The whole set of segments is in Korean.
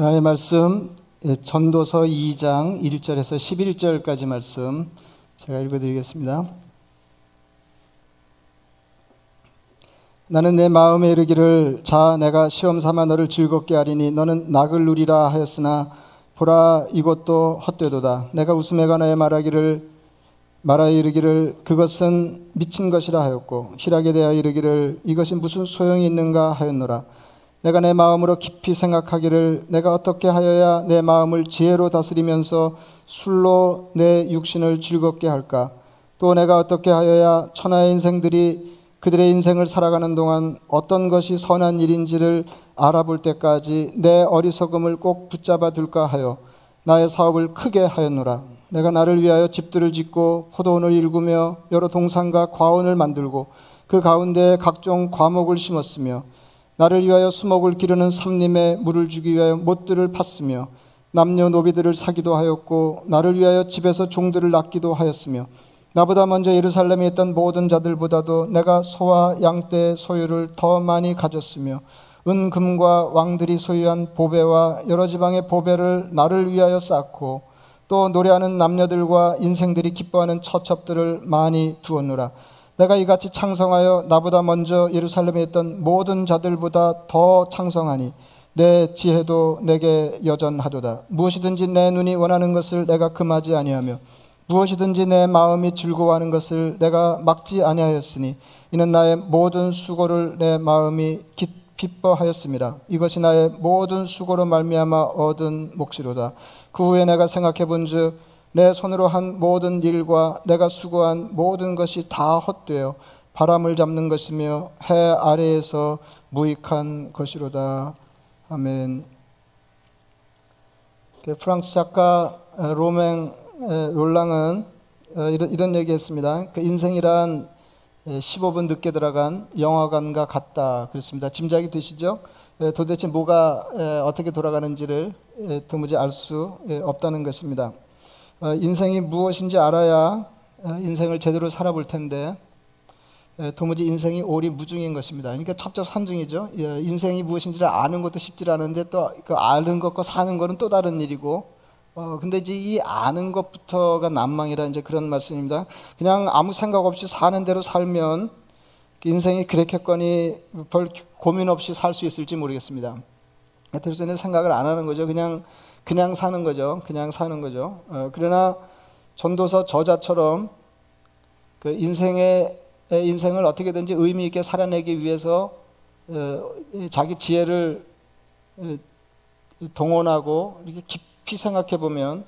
하나님의 말씀 예, 전도서 2장 1절에서 11절까지 말씀 제가 읽어드리겠습니다. 나는 내 마음에 이르기를 자 내가 시험 삼아 너를 즐겁게 하리니 너는 낙을 누리라 하였으나 보라 이것도 헛되도다 내가 웃음에 관하여 말하기를 말하여 이르기를 그것은 미친 것이라 하였고 희락에 대하여 이르기를 이것이 무슨 소용이 있는가 하였노라 내가 내 마음으로 깊이 생각하기를 내가 어떻게 하여야 내 마음을 지혜로 다스리면서 술로 내 육신을 즐겁게 할까? 또 내가 어떻게 하여야 천하의 인생들이 그들의 인생을 살아가는 동안 어떤 것이 선한 일인지를 알아볼 때까지 내 어리석음을 꼭 붙잡아 둘까 하여 나의 사업을 크게 하였노라. 내가 나를 위하여 집들을 짓고 포도원을 일구며 여러 동산과 과원을 만들고 그 가운데 각종 과목을 심었으며 나를 위하여 수목을 기르는 삼림에 물을 주기 위하여 못들을 팠으며 남녀 노비들을 사기도 하였고 나를 위하여 집에서 종들을 낳기도 하였으며 나보다 먼저 예루살렘에 있던 모든 자들보다도 내가 소와 양떼 소유를 더 많이 가졌으며 은금과 왕들이 소유한 보배와 여러 지방의 보배를 나를 위하여 쌓고 또 노래하는 남녀들과 인생들이 기뻐하는 처첩들을 많이 두었노라. 내가 이같이 창성하여 나보다 먼저 예루살렘에 있던 모든 자들보다 더 창성하니 내 지혜도 내게 여전하도다. 무엇이든지 내 눈이 원하는 것을 내가 금하지 아니하며 무엇이든지 내 마음이 즐거워하는 것을 내가 막지 아니하였으니 이는 나의 모든 수고를 내 마음이 기뻐하였습니다. 이것이 나의 모든 수고로 말미암아 얻은 몫이로다. 그 후에 내가 생각해 본즉 내 손으로 한 모든 일과 내가 수고한 모든 것이 다 헛되어 바람을 잡는 것이며 해 아래에서 무익한 것이로다. 아멘. 그 프랑스 작가 로맹 롤랑은 어, 이런, 이런 얘기했습니다. 그 인생이란 15분 늦게 들어간 영화관과 같다. 그렇습니다. 짐작이 되시죠? 도대체 뭐가 어떻게 돌아가는지를 도무지 알 수 없다는 것입니다. 어, 인생이 무엇인지 알아야 어, 인생을 제대로 살아볼 텐데 도무지 인생이 오리무중인 것입니다. 그러니까 첩첩산중이죠. 예, 인생이 무엇인지를 아는 것도 쉽지 않은데 또 그 아는 것과 사는 것은 또 다른 일이고. 어 근데 이제 이 아는 것부터가 난망이라 이제 그런 말씀입니다. 그냥 아무 생각 없이 사는 대로 살면 인생이 그렇겠거니 별 고민 없이 살 수 있을지 모르겠습니다. 그래서 생각을 안 하는 거죠. 그냥 그냥 사는 거죠. 그냥 사는 거죠. 어, 그러나 전도서 저자처럼 그 인생의 인생을 어떻게든지 의미 있게 살아내기 위해서 어, 자기 지혜를 어, 동원하고 이렇게 깊이 생각해 보면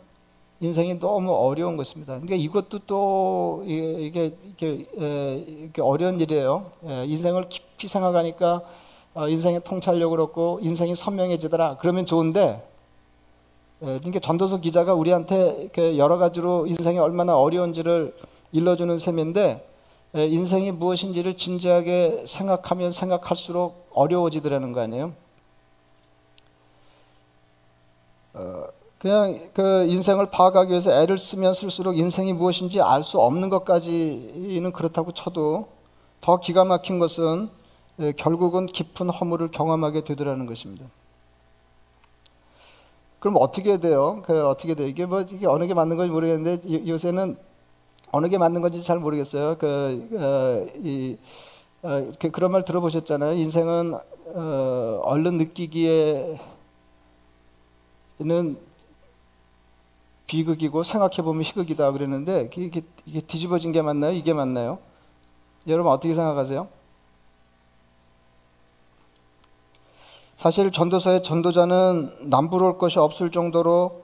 인생이 너무 어려운 것입니다. 그러니까 이것도 또 이게 이게 이게 어려운 일이에요. 예, 인생을 깊이 생각하니까 어, 인생의 통찰력을 얻고 인생이 선명해지더라. 그러면 좋은데 예, 그러니까 전도서 기자가 우리한테 여러 가지로 인생이 얼마나 어려운지를 일러주는 셈인데 예, 인생이 무엇인지를 진지하게 생각하면 생각할수록 어려워지더라는 거 아니에요? 어, 그냥 그 인생을 파악하기 위해서 애를 쓰면 쓸수록 인생이 무엇인지 알 수 없는 것까지는 그렇다고 쳐도 더 기가 막힌 것은 예, 결국은 깊은 허물을 경험하게 되더라는 것입니다. 그럼 어떻게 돼요? 그 어떻게 돼요? 이게 뭐 이게 어느 게 맞는 건지 모르겠는데 요새는 어느 게 맞는 건지 잘 모르겠어요. 그, 어, 이, 어, 그, 그런 말 들어보셨잖아요. 인생은 어, 얼른 느끼기에는 비극이고 생각해 보면 희극이다 그랬는데 이게, 이게 뒤집어진 게 맞나요? 이게 맞나요? 여러분 어떻게 생각하세요? 사실 전도서의 전도자는 남부러울 것이 없을 정도로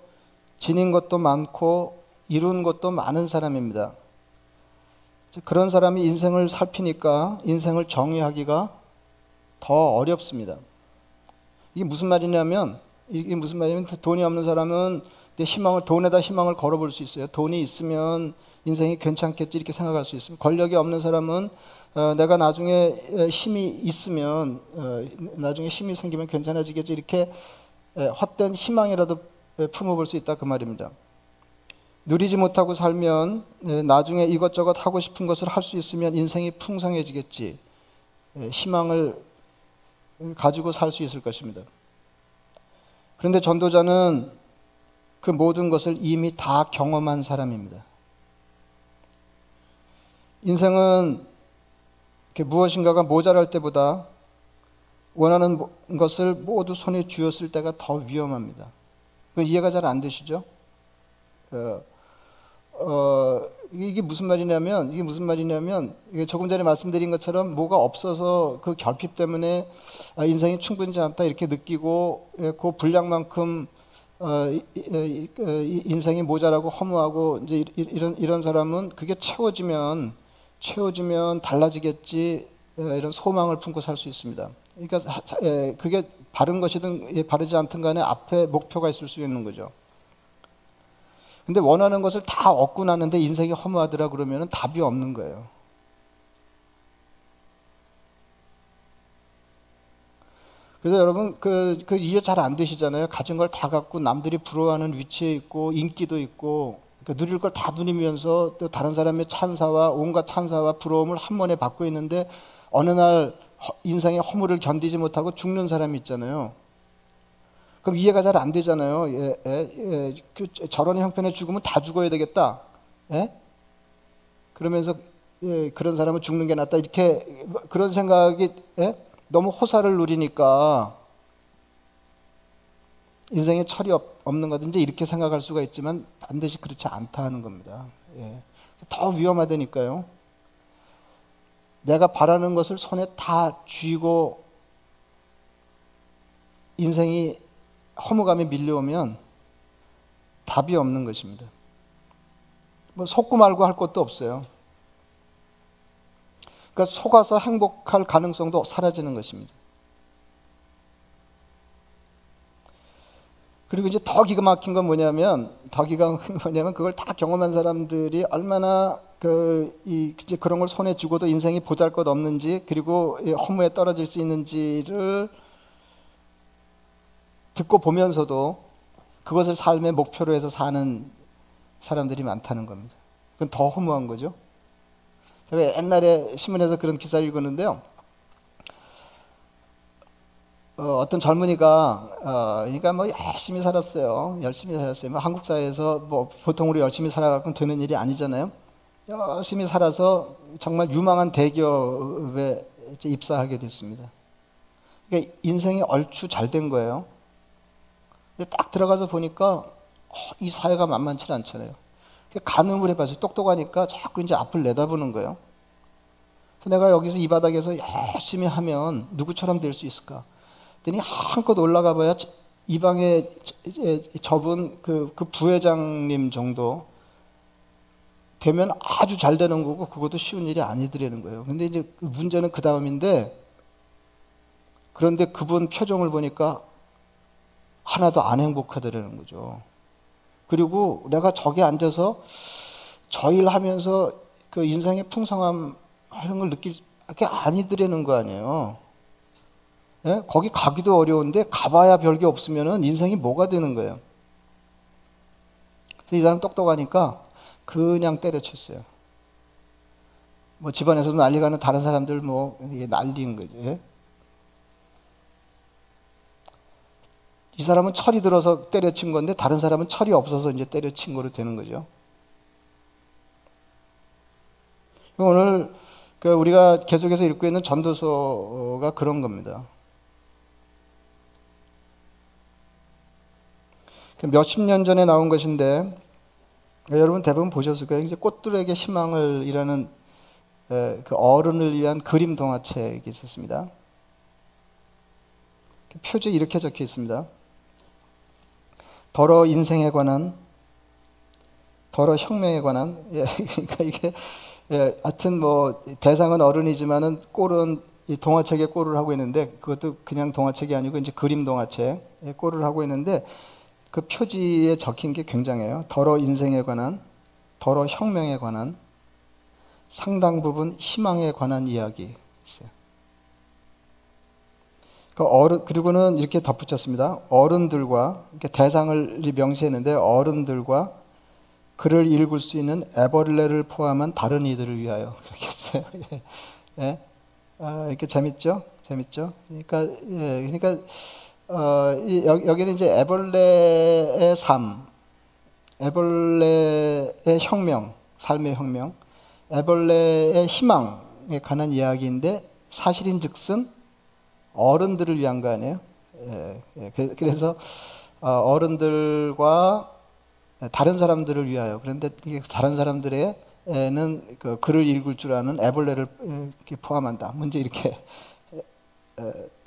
지닌 것도 많고 이룬 것도 많은 사람입니다. 그런 사람이 인생을 살피니까 인생을 정의하기가 더 어렵습니다. 이게 무슨 말이냐면 이게 무슨 말이냐면 돈이 없는 사람은 희망을 돈에다 희망을 걸어볼 수 있어요. 돈이 있으면 인생이 괜찮겠지 이렇게 생각할 수 있습니다. 권력이 없는 사람은 어, 내가 나중에 힘이 있으면 어, 나중에 힘이 생기면 괜찮아지겠지 이렇게 헛된 희망이라도 품어볼 수 있다 그 말입니다. 누리지 못하고 살면 나중에 이것저것 하고 싶은 것을 할 수 있으면 인생이 풍성해지겠지 희망을 가지고 살 수 있을 것입니다. 그런데 전도자는 그 모든 것을 이미 다 경험한 사람입니다. 인생은 무엇인가가 모자랄 때보다 원하는 것을 모두 손에 쥐었을 때가 더 위험합니다. 이해가 잘 안 되시죠? 어, 어, 이게 무슨 말이냐면 이게 무슨 말이냐면 이게 조금 전에 말씀드린 것처럼 뭐가 없어서 그 결핍 때문에 아, 인생이 충분치 않다 이렇게 느끼고 예, 그 분량만큼 어, 인생이 모자라고 허무하고 이제 이런 이런 사람은 그게 채워지면 채워지면 달라지겠지 이런 소망을 품고 살 수 있습니다. 그러니까 예, 그게 바른 것이든 예, 바르지 않든 간에 앞에 목표가 있을 수 있는 거죠. 근데 원하는 것을 다 얻고 나는데 인생이 허무하더라 그러면 답이 없는 거예요. 그래서 여러분 그, 그 이해 잘 안 되시잖아요. 가진 걸 다 갖고 남들이 부러워하는 위치에 있고 인기도 있고 그 누릴 걸 다 누리면서 또 다른 사람의 찬사와 온갖 찬사와 부러움을 한 번에 받고 있는데 어느 날 인생의 허물을 견디지 못하고 죽는 사람이 있잖아요. 그럼 이해가 잘 안 되잖아요. 예, 예, 예, 그 저런 형편에 죽으면 다 죽어야 되겠다. 예? 그러면서 예, 그런 사람은 죽는 게 낫다. 이렇게 그런 생각이 예? 너무 호사를 누리니까 인생에 철이 없, 는 거든지 이렇게 생각할 수가 있지만 반드시 그렇지 않다 하는 겁니다. 예. 더 위험하다니까요. 내가 바라는 것을 손에 다 쥐고 인생이 허무감이 밀려오면 답이 없는 것입니다. 뭐 속고 말고 할 것도 없어요. 그러니까 속아서 행복할 가능성도 사라지는 것입니다. 그리고 이제 더 기가 막힌 건 뭐냐면 더 기가 막힌 건 뭐냐면 그걸 다 경험한 사람들이 얼마나 그이 이제 그런 걸 손에 쥐고도 인생이 보잘것없는지 그리고 허무에 떨어질 수 있는지를 듣고 보면서도 그것을 삶의 목표로 해서 사는 사람들이 많다는 겁니다. 그건 더 허무한 거죠. 제가 옛날에 신문에서 그런 기사를 읽었는데요. 어, 떤 젊은이가 어, 그러니까 뭐 열심히 살았어요. 열심히 살았어요. 뭐 한국 사회에서 뭐 보통 우리 열심히 살아갖고 되는 일이 아니잖아요. 열심히 살아서 정말 유망한 대기업에 입사하게 됐습니다. 그러니까 인생이 얼추 잘 된 거예요. 근데 딱 들어가서 보니까 어, 이 사회가 만만치 않잖아요. 가늠을 해봐서 똑똑하니까 자꾸 이제 앞을 내다보는 거예요. 내가 여기서 이 바닥에서 열심히 하면 누구처럼 될 수 있을까? 그랬더니 한껏 올라가 봐야 이 방에 접은 그, 그 부회장님 정도 되면 아주 잘 되는 거고 그것도 쉬운 일이 아니더라는 거예요. 근데 이제 그 문제는 그 다음인데 그런데 그분 표정을 보니까 하나도 안 행복하더라는 거죠. 그리고 내가 저기 앉아서 저 일 하면서 그 인생의 풍성함 하는 걸 느낄 게 아니더라는 거 아니에요. 예? 거기 가기도 어려운데 가봐야 별게 없으면 인생이 뭐가 되는 거예요. 이 사람 똑똑하니까 그냥 때려쳤어요. 뭐 집안에서도 난리가 는 다른 사람들 뭐 난리인 거죠. 예? 이 사람은 철이 들어서 때려친 건데 다른 사람은 철이 없어서 이제 때려친 거로 되는 거죠. 오늘 그 우리가 계속해서 읽고 있는 전도서가 그런 겁니다. 몇십 년 전에 나온 것인데 여러분 대부분 보셨을 거예요. 이제 꽃들에게 희망을 이라는 그 어른을 위한 그림 동화책이 있었습니다. 그 표지에 이렇게 적혀 있습니다. 더러 인생에 관한, 더러 혁명에 관한, 예, 그러니까 이게, 예, 하여튼 뭐, 대상은 어른이지만은 꼴은 이 동화책에 꼴을 하고 있는데, 그것도 그냥 동화책이 아니고 이제 그림 동화책에 꼴을 하고 있는데, 그 표지에 적힌 게 굉장해요. 더러 인생에 관한, 더러 혁명에 관한, 상당 부분 희망에 관한 이야기 있어요. 그 어른 그리고는 이렇게 덧붙였습니다. 어른들과 이렇게 대상을 명시했는데 어른들과 글을 읽을 수 있는 에버릴레를 포함한 다른 이들을 위하여 그렇게 했어요. 예. 예. 아, 이렇게 재밌죠? 재밌죠? 그러니까 예, 그러니까 어, 이, 여기는 이제 애벌레의 삶, 애벌레의 혁명, 삶의 혁명, 애벌레의 희망에 관한 이야기인데 사실인 즉슨 어른들을 위한 거 아니에요? 예, 예. 그래서 어, 어른들과 다른 사람들을 위하여 그런데 다른 사람들에는 그 글을 읽을 줄 아는 애벌레를 포함한다. 문제 이렇게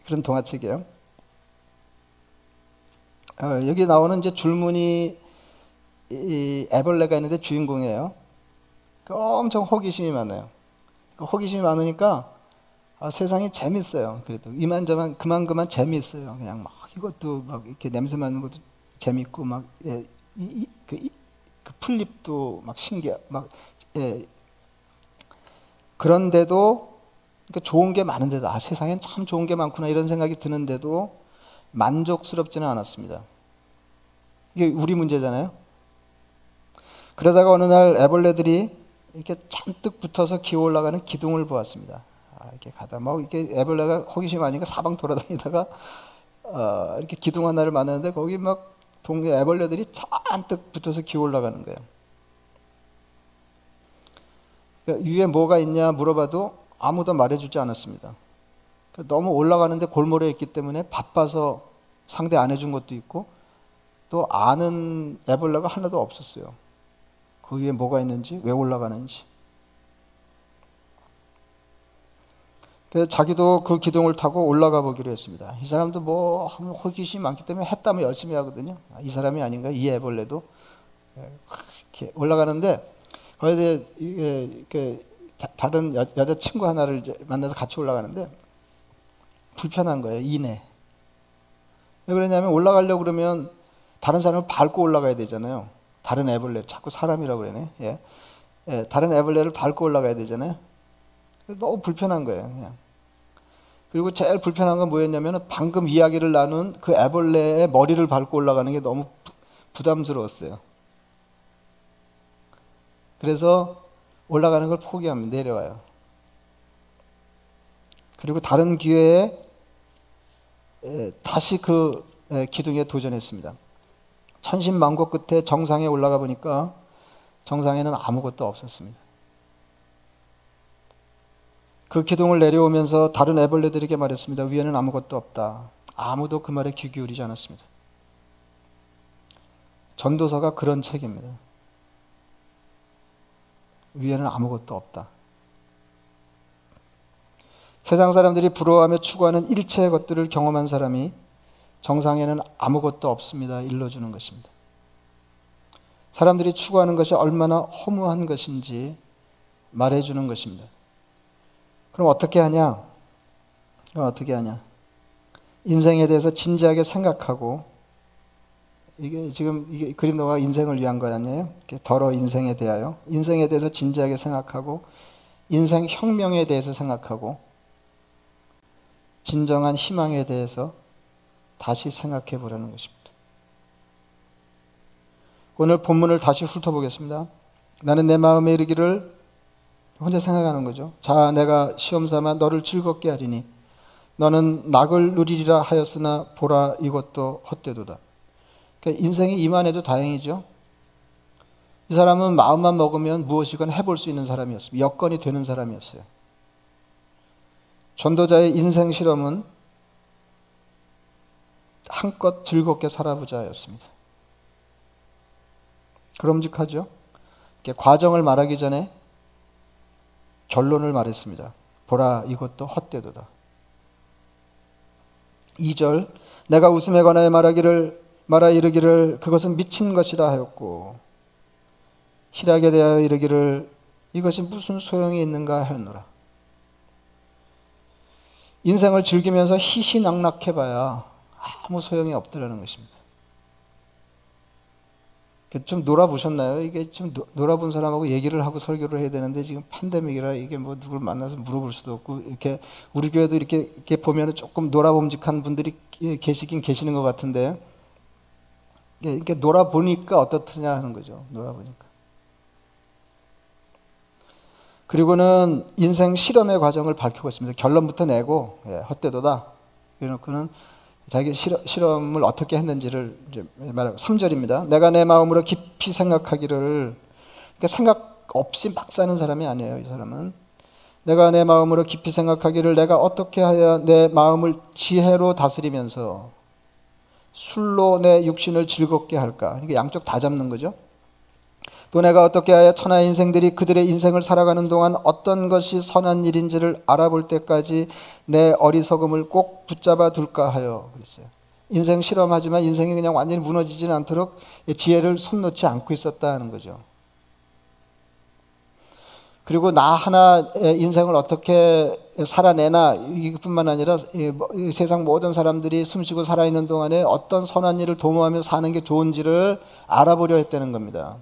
그런 동화책이에요. 어, 여기 나오는 이제 줄무늬 이 애벌레가 있는데 주인공이에요. 그 엄청 호기심이 많아요. 그 호기심이 많으니까 아, 세상이 재밌어요. 그래도 이만저만 그만 그만 재밌어요. 그냥 막 이것도 막 이렇게 냄새 맡는 것도 재밌고 막 예, 이, 이, 그, 풀립도 막 신기해 막 예. 그런데도 그러니까 좋은 게 많은데도 아 세상엔 참 좋은 게 많구나 이런 생각이 드는데도 만족스럽지는 않았습니다. 이게 우리 문제잖아요. 그러다가 어느 날 애벌레들이 이렇게 잔뜩 붙어서 기어 올라가는 기둥을 보았습니다. 아, 이렇게 가다 막 이렇게 애벌레가 호기심 많으니까 사방 돌아다니다가 어, 이렇게 기둥 하나를 만났는데 거기 막 동네 애벌레들이 잔뜩 붙어서 기어 올라가는 거예요. 그러니까 위에 뭐가 있냐 물어봐도 아무도 말해주지 않았습니다. 그러니까 너무 올라가는데 골몰해 있기 때문에 바빠서 상대 안 해준 것도 있고 또 아는 애벌레가 하나도 없었어요. 그 위에 뭐가 있는지 왜 올라가는지. 그래서 자기도 그 기둥을 타고 올라가 보기로 했습니다. 이 사람도 뭐 호기심이 많기 때문에 했다면 열심히 하거든요. 이 사람이 아닌가 이 애벌레도 이렇게 올라가는데 거기에 이게 다른 여, 자 친구 하나를 만나서 같이 올라가는데 불편한 거예요. 이내. 왜 그러냐면 올라가려고 그러면 다른 사람을 밟고 올라가야 되잖아요. 다른 애벌레 자꾸 사람이라고 그러네. 예. 예, 다른 애벌레를 밟고 올라가야 되잖아요. 너무 불편한 거예요. 그냥. 그리고 제일 불편한 건 뭐였냐면 방금 이야기를 나눈 그 애벌레의 머리를 밟고 올라가는 게 너무 부담스러웠어요. 그래서 올라가는 걸 포기합니다. 내려와요. 그리고 다른 기회에 다시 그 기둥에 도전했습니다. 천신만고 끝에 정상에 올라가 보니까 정상에는 아무것도 없었습니다. 그 기둥을 내려오면서 다른 애벌레들에게 말했습니다. 위에는 아무것도 없다. 아무도 그 말에 귀 기울이지 않았습니다. 전도서가 그런 책입니다. 위에는 아무것도 없다. 세상 사람들이 부러워하며 추구하는 일체의 것들을 경험한 사람이 정상에는 아무것도 없습니다. 일러주는 것입니다. 사람들이 추구하는 것이 얼마나 허무한 것인지 말해주는 것입니다. 그럼 어떻게 하냐? 그럼 어떻게 하냐? 인생에 대해서 진지하게 생각하고 이게 지금 이게 그림노가 인생을 위한 거 아니에요? 더러 인생에 대하여 인생에 대해서 진지하게 생각하고 인생 혁명에 대해서 생각하고 진정한 희망에 대해서 다시 생각해 보라는 것입니다. 오늘 본문을 다시 훑어보겠습니다. 나는 내 마음에 이르기를 혼자 생각하는 거죠. 자, 내가 시험 삼아 너를 즐겁게 하리니 너는 낙을 누리리라 하였으나 보라 이것도 헛되도다. 그러니까 인생이 이만해도 다행이죠. 이 사람은 마음만 먹으면 무엇이건 해볼 수 있는 사람이었습니다. 여건이 되는 사람이었어요. 전도자의 인생 실험은 한껏 즐겁게 살아보자였습니다. 그럼직하죠? 과정을 말하기 전에 결론을 말했습니다. 보라 이것도 헛되도다. 2절 내가 웃음에 관하여 말하기를 말하 이르기를 그것은 미친 것이라 하였고 희락에 대하여 이르기를 이것이 무슨 소용이 있는가 하였노라. 인생을 즐기면서 희희낙낙해봐야 아무 소용이 없더라는 것입니다. 좀 놀아보셨나요? 이게 좀 놀아본 사람하고 얘기를 하고 설교를 해야 되는데 지금 팬데믹이라 이게 뭐 누굴 만나서 물어볼 수도 없고 이렇게 우리 교회도 이렇게, 이렇게 보면 조금 놀아봄직한 분들이 계시긴 계시는 것 같은데 이렇게 놀아보니까 어떻느냐 하는 거죠. 놀아보니까. 그리고는 인생 실험의 과정을 밝히고 있습니다. 결론부터 내고 예, 헛되도다. 그래놓고는 자기 실험을 어떻게 했는지를 말하고 3절입니다. 내가 내 마음으로 깊이 생각하기를 그러니까 생각 없이 막 사는 사람이 아니에요. 이 사람은 내가 내 마음으로 깊이 생각하기를 내가 어떻게 하여 내 마음을 지혜로 다스리면서 술로 내 육신을 즐겁게 할까? 그러니까 양쪽 다 잡는 거죠. 또 내가 어떻게 하여 천하 인생들이 그들의 인생을 살아가는 동안 어떤 것이 선한 일인지를 알아볼 때까지 내 어리석음을 꼭 붙잡아 둘까 하여 그랬어요. 인생 실험하지만 인생이 그냥 완전히 무너지지는 않도록 지혜를 손 놓지 않고 있었다는 거죠. 그리고 나 하나의 인생을 어떻게 살아내나 이뿐만 아니라 뭐, 세상 모든 사람들이 숨쉬고 살아있는 동안에 어떤 선한 일을 도모하며 사는 게 좋은지를 알아보려 했다는 겁니다.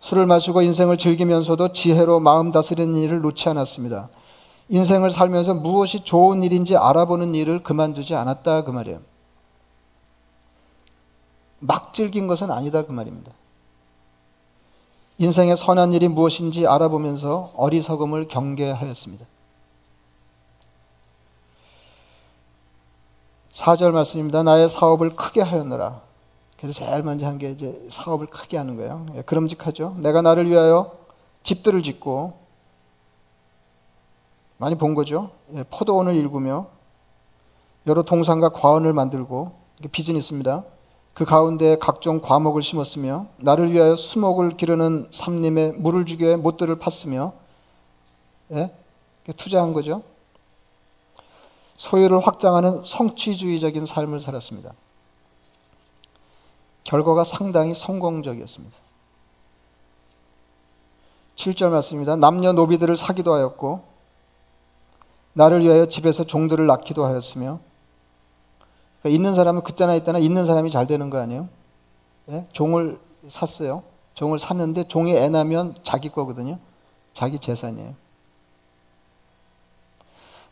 술을 마시고 인생을 즐기면서도 지혜로 마음 다스리는 일을 놓지 않았습니다. 인생을 살면서 무엇이 좋은 일인지 알아보는 일을 그만두지 않았다 그 말이에요. 막 즐긴 것은 아니다 그 말입니다. 인생의 선한 일이 무엇인지 알아보면서 어리석음을 경계하였습니다. 4절 말씀입니다. 나의 사업을 크게 하였노라. 그래서 제일 먼저 한 게 이제 사업을 크게 하는 거예요. 예, 그럼직하죠. 내가 나를 위하여 집들을 짓고 많이 본 거죠. 예, 포도원을 일구며 여러 동산과 과원을 만들고 비즈니스입니다. 그 가운데 각종 과목을 심었으며 나를 위하여 수목을 기르는 삼림에 물을 주게 못들을 팠으며 예? 투자한 거죠. 소유를 확장하는 성취주의적인 삶을 살았습니다. 결과가 상당히 성공적이었습니다. 7절 말씀입니다. 남녀 노비들을 사기도 하였고 나를 위하여 집에서 종들을 낳기도 하였으며 그러니까 있는 사람은 그때나 이때나 있는 사람이 잘 되는 거 아니에요? 예? 종을 샀어요. 종을 샀는데 종이 애 나면 자기 거거든요. 자기 재산이에요.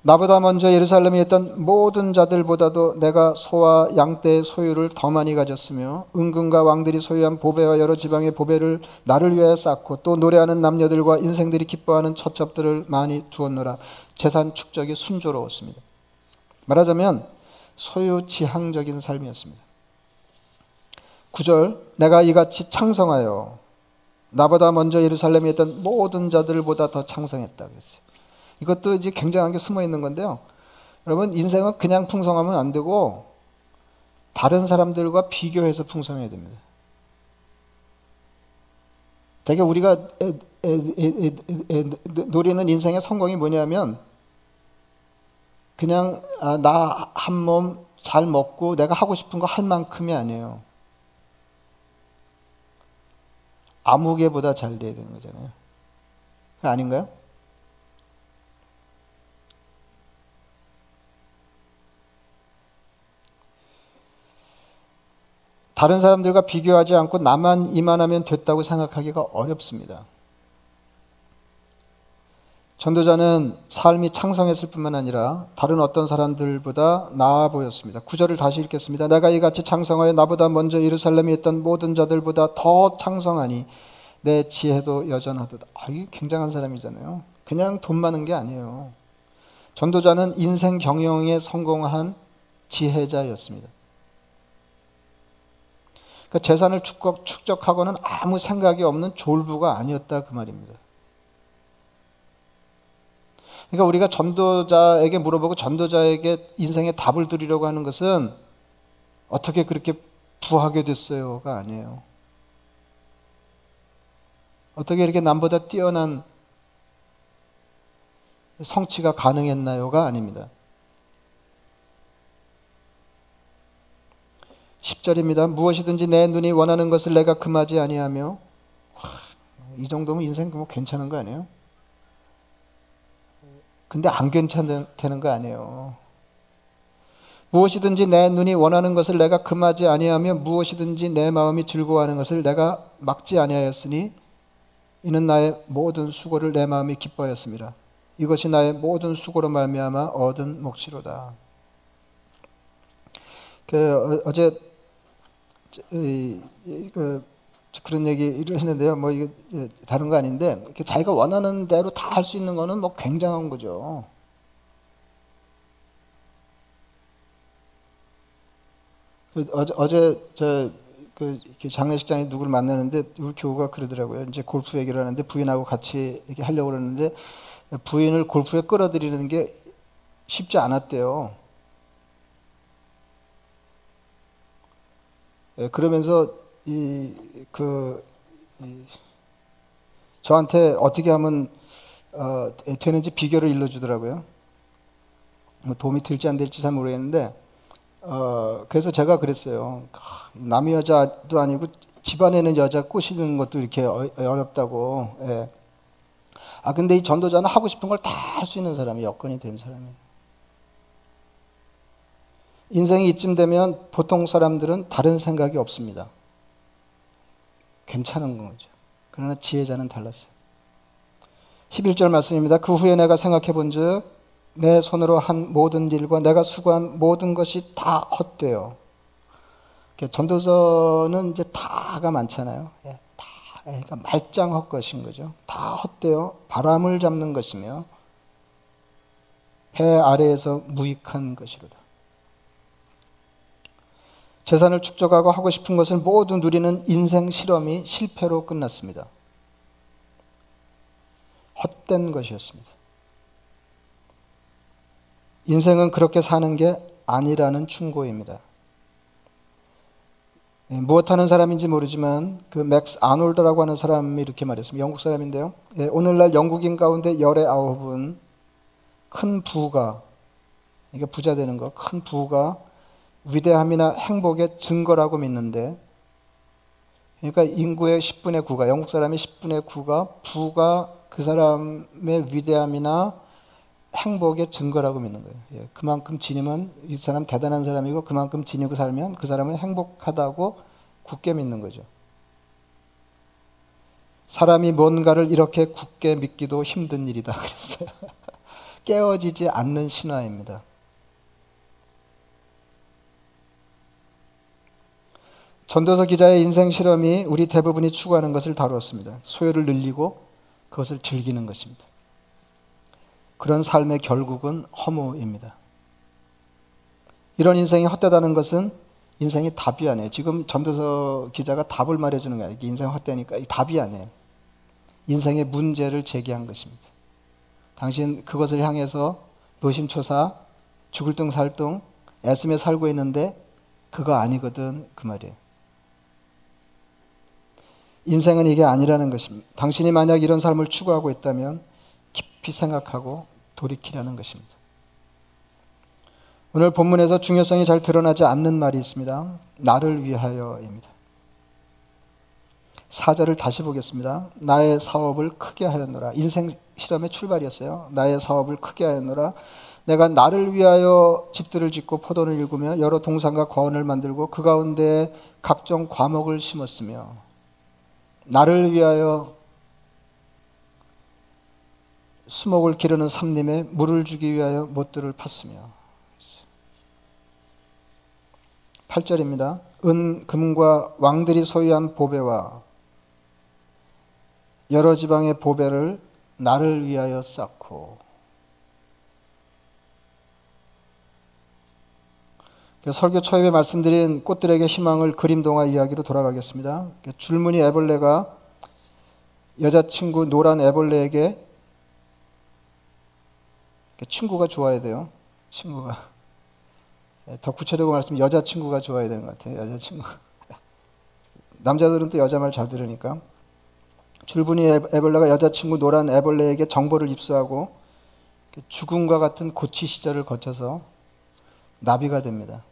나보다 먼저 예루살렘에 있던 모든 자들보다도 내가 소와 양떼의 소유를 더 많이 가졌으며 은근과 왕들이 소유한 보배와 여러 지방의 보배를 나를 위하여 쌓고 또 노래하는 남녀들과 인생들이 기뻐하는 첩첩들을 많이 두었노라. 재산 축적이 순조로웠습니다. 말하자면 소유지향적인 삶이었습니다. 9절 내가 이같이 창성하여 나보다 먼저 예루살렘에 있던 모든 자들보다 더 창성했다 그랬어요. 이것도 이제 굉장한 게 숨어 있는 건데요. 여러분, 인생은 그냥 풍성하면 안 되고, 다른 사람들과 비교해서 풍성해야 됩니다. 되게 우리가 에, 에, 에, 노리는 인생의 성공이 뭐냐면, 그냥 아, 나한 몸 잘 먹고 내가 하고 싶은 거 할 만큼이 아니에요. 아무개보다 잘 돼야 되는 거잖아요. 아닌가요? 다른 사람들과 비교하지 않고 나만 이만하면 됐다고 생각하기가 어렵습니다. 전도자는 삶이 창성했을 뿐만 아니라 다른 어떤 사람들보다 나아 보였습니다. 구절을 다시 읽겠습니다. 내가 이같이 창성하여 나보다 먼저 예루살렘에 있던 모든 자들보다 더 창성하니 내 지혜도 여전하도다. 아, 이게 굉장한 사람이잖아요. 그냥 돈 많은 게 아니에요. 전도자는 인생 경영에 성공한 지혜자였습니다. 그러니까 재산을 축적, 축적 하고는 아무 생각이 없는 졸부가 아니었다 그 말입니다. 그러니까 우리가 전도자에게 물어보고 전도자에게 인생의 답을 드리려고 하는 것은 어떻게 그렇게 부하게 됐어요가 아니에요. 어떻게 이렇게 남보다 뛰어난 성취가 가능했나요가 아닙니다. 10절입니다. 무엇이든지 내 눈이 원하는 것을 내가 금하지 아니하며 이 정도면 인생 뭐 괜찮은 거 아니에요? 근데 안 괜찮다는 거 아니에요. 무엇이든지 내 눈이 원하는 것을 내가 금하지 아니하며 무엇이든지 내 마음이 즐거워하는 것을 내가 막지 아니하였으니 이는 나의 모든 수고를 내 마음이 기뻐하였습니다. 이것이 나의 모든 수고로 말미암아 얻은 몫이로다. 그 어, 어제 그, 그런 얘기를 했는데요. 뭐 이게 예, 다른 거 아닌데 자기가 원하는 대로 다 할 수 있는 거는 뭐 굉장한 거죠. 그 어제, 어제 저그 장례식장에 누구를 만나는데 우리 교우가 그러더라고요. 이제 골프 얘기를 하는데 부인하고 같이 이렇게 하려고 그러는데 부인을 골프에 끌어들이는 게 쉽지 않았대요. 그러면서 이그 이, 저한테 어떻게 하면 어, 되는지 비결을 일러주더라고요. 뭐 도움이 될지 안 될지 잘 모르겠는데 어, 그래서 제가 그랬어요. 남의 여자도 아니고 집안에 는 여자 꼬시는 것도 이렇게 어, 어렵다고. 예. 아 근데 이 전도자는 하고 싶은 걸 다 할 수 있는 사람이 여건이 된 사람이에요. 인생이 이쯤 되면 보통 사람들은 다른 생각이 없습니다. 괜찮은 거죠. 그러나 지혜자는 달랐어요. 11절 말씀입니다. 그 후에 내가 생각해 본 즉, 내 손으로 한 모든 일과 내가 수고한 모든 것이 다 헛되어. 전도서는 이제 다가 많잖아요. 예, 다, 그러니까 말짱 헛것인 거죠. 다 헛되어 바람을 잡는 것이며, 해 아래에서 무익한 것이로다. 재산을 축적하고 하고 싶은 것을 모두 누리는 인생 실험이 실패로 끝났습니다. 헛된 것이었습니다. 인생은 그렇게 사는 게 아니라는 충고입니다. 예, 무엇 하는 사람인지 모르지만 그 맥스 아놀드라고 하는 사람이 이렇게 말했습니다. 영국 사람인데요. 예, 오늘날 영국인 가운데 열의 아홉은 큰 부가 이게 부자 되는 거, 큰 부가 위대함이나 행복의 증거라고 믿는데 그러니까 인구의 10분의 9가 영국 사람의 10분의 9가 부가 그 사람의 위대함이나 행복의 증거라고 믿는 거예요. 예, 그만큼 지니면 이 사람 대단한 사람이고 그만큼 지니고 살면 그 사람은 행복하다고 굳게 믿는 거죠. 사람이 뭔가를 이렇게 굳게 믿기도 힘든 일이다 그랬어요. 깨어지지 않는 신화입니다. 전도서 기자의 인생 실험이 우리 대부분이 추구하는 것을 다루었습니다. 소유를 늘리고 그것을 즐기는 것입니다. 그런 삶의 결국은 허무입니다. 이런 인생이 헛되다는 것은 인생이 답이 아니에요. 지금 전도서 기자가 답을 말해주는 거예요. 인생 헛되니까 답이 아니에요. 인생의 문제를 제기한 것입니다. 당신 그것을 향해서 노심초사, 죽을 둥 살 둥 애쓰며 살고 있는데 그거 아니거든 그 말이에요. 인생은 이게 아니라는 것입니다. 당신이 만약 이런 삶을 추구하고 있다면 깊이 생각하고 돌이키라는 것입니다. 오늘 본문에서 중요성이 잘 드러나지 않는 말이 있습니다. 나를 위하여입니다. 사절을 다시 보겠습니다. 나의 사업을 크게 하였노라. 인생 실험의 출발이었어요. 나의 사업을 크게 하였노라. 내가 나를 위하여 집들을 짓고 포도를 일구며 여러 동산과 과원을 만들고 그 가운데 각종 과목을 심었으며 나를 위하여 수목을 기르는 삼림에 물을 주기 위하여 못들을 팠으며 8절입니다. 은, 금과 왕들이 소유한 보배와 여러 지방의 보배를 나를 위하여 쌓고 설교 초입에 말씀드린 꽃들에게 희망을 그림 동화 이야기로 돌아가겠습니다. 줄무늬 애벌레가 여자친구 노란 애벌레에게 친구가 좋아야 돼요. 친구가. 더 구체적으로 말씀면 여자친구가 좋아야 되는 것 같아요. 여자친구. 남자들은 또 여자 말 잘 들으니까. 줄무늬 애벌레가 여자친구 노란 애벌레에게 정보를 입수하고 죽음과 같은 고치 시절을 거쳐서 나비가 됩니다.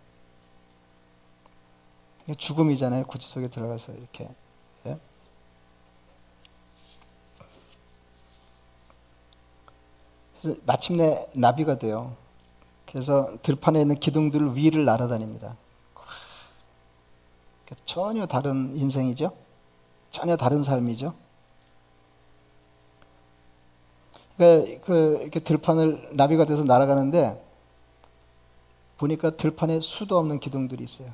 죽음이잖아요. 고치 속에 들어가서 이렇게. 예? 마침내 나비가 돼요. 그래서 들판에 있는 기둥들 위를 날아다닙니다. 전혀 다른 인생이죠. 전혀 다른 삶이죠. 그, 그, 이렇게 들판을 나비가 돼서 날아가는데 보니까 들판에 수도 없는 기둥들이 있어요.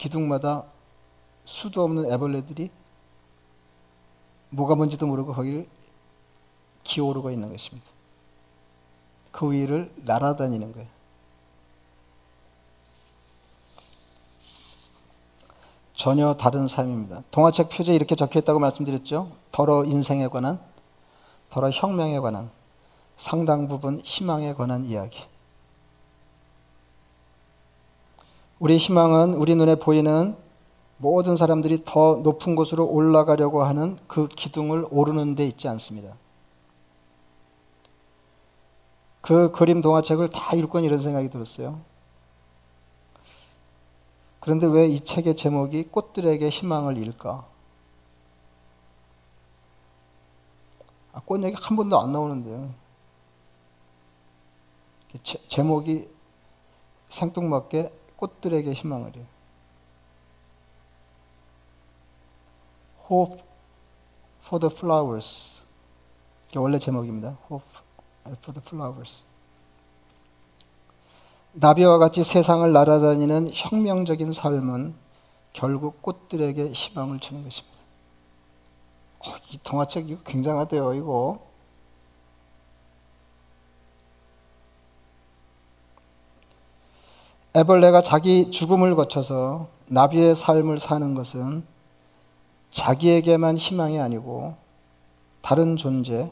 기둥마다 수도 없는 애벌레들이 뭐가 뭔지도 모르고 거기를 기어오르고 있는 것입니다. 그 위를 날아다니는 거예요. 전혀 다른 삶입니다. 동화책 표지에 이렇게 적혀 있다고 말씀드렸죠. 더러 인생에 관한, 더러 혁명에 관한, 상당 부분 희망에 관한 이야기. 우리 희망은 우리 눈에 보이는 모든 사람들이 더 높은 곳으로 올라가려고 하는 그 기둥을 오르는 데 있지 않습니다. 그 그림 동화책을 다 읽고 이런 생각이 들었어요. 그런데 왜 이 책의 제목이 꽃들에게 희망을 일까? 아, 꽃 얘기 한 번도 안 나오는데요. 제, 제목이 생뚱맞게 꽃들에게 희망을 요 Hope for the Flowers. 원래 제목입니다. Hope for the Flowers. 나비와 같이 세상을 날아다니는 혁명적인 삶은 결국 꽃들에게 희망을 주는 것입니다. 어, 이 동화책 이거 굉장하대요, 이거. 애벌레가 자기 죽음을 거쳐서 나비의 삶을 사는 것은 자기에게만 희망이 아니고 다른 존재,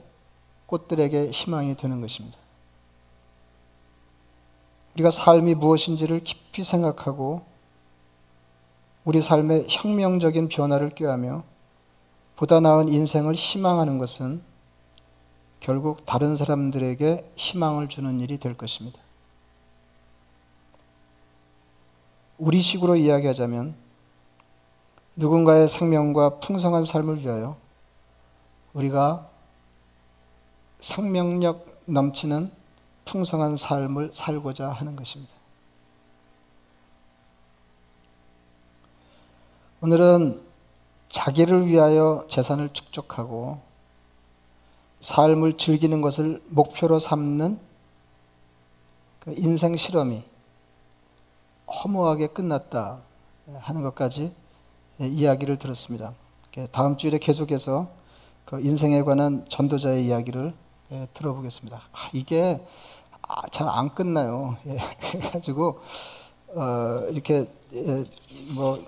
꽃들에게 희망이 되는 것입니다. 우리가 삶이 무엇인지를 깊이 생각하고 우리 삶의 혁명적인 변화를 꾀하며 보다 나은 인생을 희망하는 것은 결국 다른 사람들에게 희망을 주는 일이 될 것입니다. 우리식으로 이야기하자면 누군가의 생명과 풍성한 삶을 위하여 우리가 생명력 넘치는 풍성한 삶을 살고자 하는 것입니다. 오늘은 자기를 위하여 재산을 축적하고 삶을 즐기는 것을 목표로 삼는 그 인생 실험이 허무하게 끝났다 하는 것까지 이야기를 들었습니다. 다음 주일에 계속해서 그 인생에 관한 전도자의 이야기를 들어보겠습니다. 아, 이게 아, 잘안 끝나요. 예, 그래가지고 어, 이렇게 예, 뭐그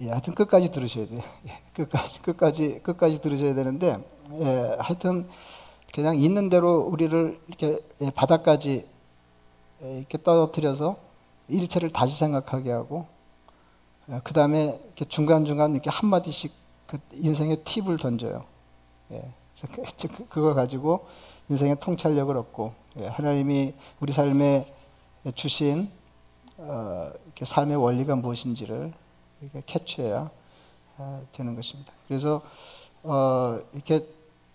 예, 하여튼 끝까지 들으셔야 돼요. 예, 끝까지 끝까지 끝까지 들으셔야 되는데 예, 하여튼 그냥 있는 대로 우리를 이렇게 예, 바닥까지 예, 이렇게 떨어뜨려서 일체를 다시 생각하게 하고 예, 그 다음에 중간 중간 이렇게 한 마디씩 그 인생의 팁을 던져요. 예. 그, 그걸 가지고 인생의 통찰력을 얻고 예, 하나님이 우리 삶에 주신 어, 이렇게 삶의 원리가 무엇인지를 이렇게 캐치해야 어, 되는 것입니다. 그래서 어, 이렇게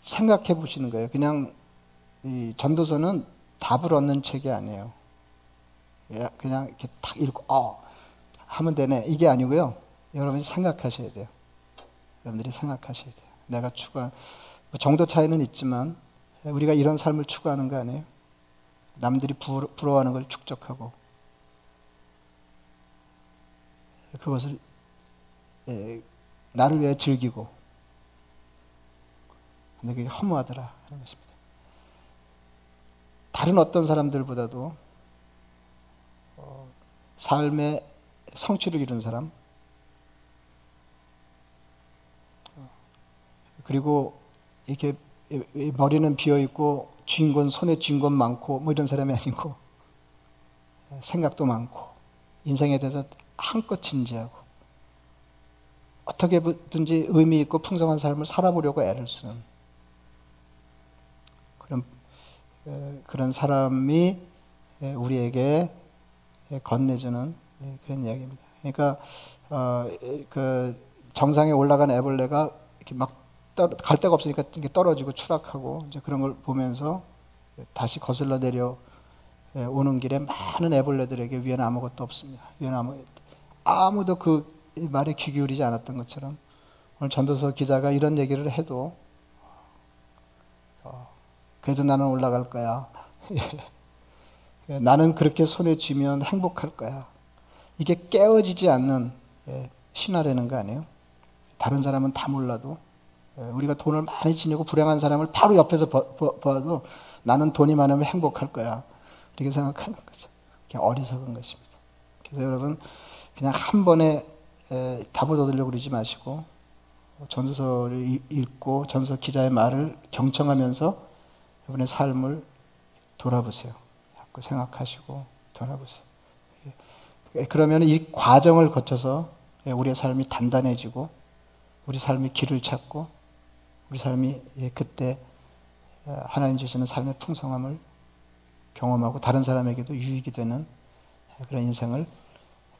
생각해 보시는 거예요. 그냥 이 전도서는 답을 얻는 책이 아니에요. 예, 그냥 이렇게 탁 읽고 어 하면 되네 이게 아니고요. 여러분이 생각하셔야 돼요. 여러분들이 생각하셔야 돼요. 내가 추구한 뭐 정도 차이는 있지만 우리가 이런 삶을 추구하는 거 아니에요? 남들이 부러워하는 걸 축적하고 그것을 나를 위해 즐기고 근데 그게 허무하더라 하는 것입니다. 다른 어떤 사람들보다도 어, 삶의 성취를 이룬 사람. 어, 그리고 이렇게 머리는 비어 있고 쥔 건 손에 쥔 건 많고 뭐 이런 사람이 아니고 생각도 많고 인생에 대해서 한껏 진지하고 어떻게든지 의미 있고 풍성한 삶을 살아보려고 애를 쓰는 그런 그런 사람이 우리에게 건네주는 그런 이야기입니다. 그러니까 어, 그 정상에 올라간 애벌레가 이렇게 막갈 데가 없으니까 떨어지고 추락하고 이제 그런 걸 보면서 다시 거슬러 내려 예, 오는 길에 많은 애벌레들에게 위에는 아무것도 없습니다. 위에는 아무 아무도 그 말에 귀 기울이지 않았던 것처럼 오늘 전도서 기자가 이런 얘기를 해도 어, 그래도 나는 올라갈 거야. 예, 나는 그렇게 손에 쥐면 행복할 거야. 이게 깨어지지 않는 예, 신화라는 거 아니에요? 다른 사람은 다 몰라도 예, 우리가 돈을 많이 지니고 불행한 사람을 바로 옆에서 봐도 나는 돈이 많으면 행복할 거야. 이렇게 생각하는 거죠. 어리석은 것입니다. 그래서 여러분 그냥 한 번에 못 얻으려고 그러지 마시고 전서를 이- 읽고 전서 기자의 말을 경청하면서 여러분의 삶을 돌아보세요. 자꾸 생각하시고 돌아보세요. 예, 그러면 이 과정을 거쳐서 예, 우리의 삶이 단단해지고 우리 삶이 길을 찾고 우리 삶이 예, 그때 어, 하나님 주시는 삶의 풍성함을 경험하고 다른 사람에게도 유익이 되는 예, 그런 인생을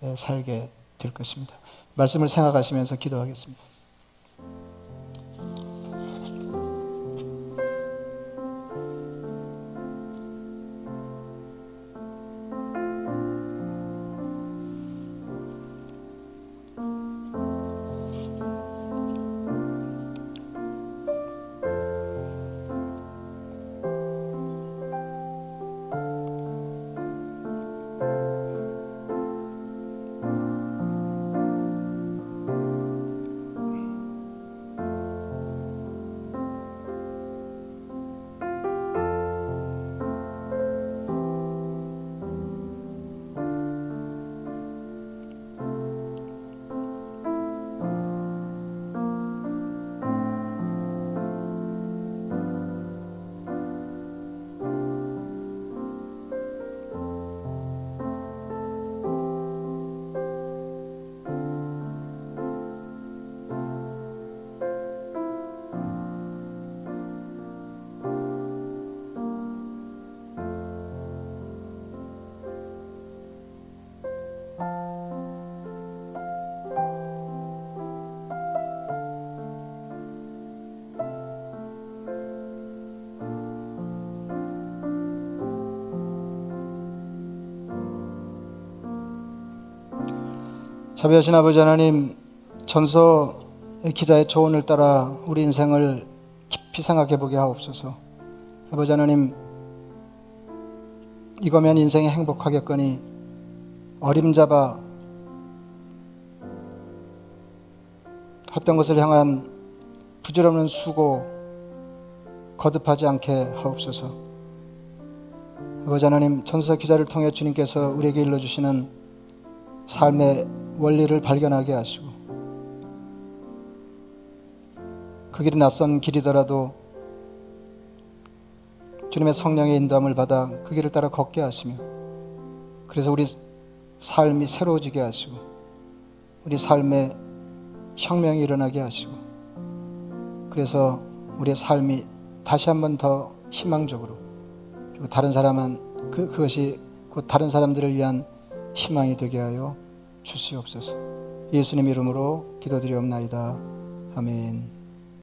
예, 살게 될 것입니다. 말씀을 생각하시면서 기도하겠습니다. 자비하신 아버지 하나님 전서 기자의 조언을 따라 우리 인생을 깊이 생각해 보게 하옵소서. 아버지 하나님 이거면 인생이 행복하겠거니 어림잡아 헛된 것을 향한 부질없는 수고 거듭하지 않게 하옵소서. 아버지 하나님 전서 기자를 통해 주님께서 우리에게 일러주시는 삶의 원리를 발견하게 하시고 그 길이 낯선 길이더라도 주님의 성령의 인도함을 받아 그 길을 따라 걷게 하시며 그래서 우리 삶이 새로워지게 하시고 우리 삶에 혁명이 일어나게 하시고 그래서 우리의 삶이 다시 한번 더 희망적으로 그리고 다른 사람은 그, 그것이 곧 다른 사람들을 위한 희망이 되게 하여 주시옵소서. 예수님 이름으로 기도드리옵나이다. 아멘.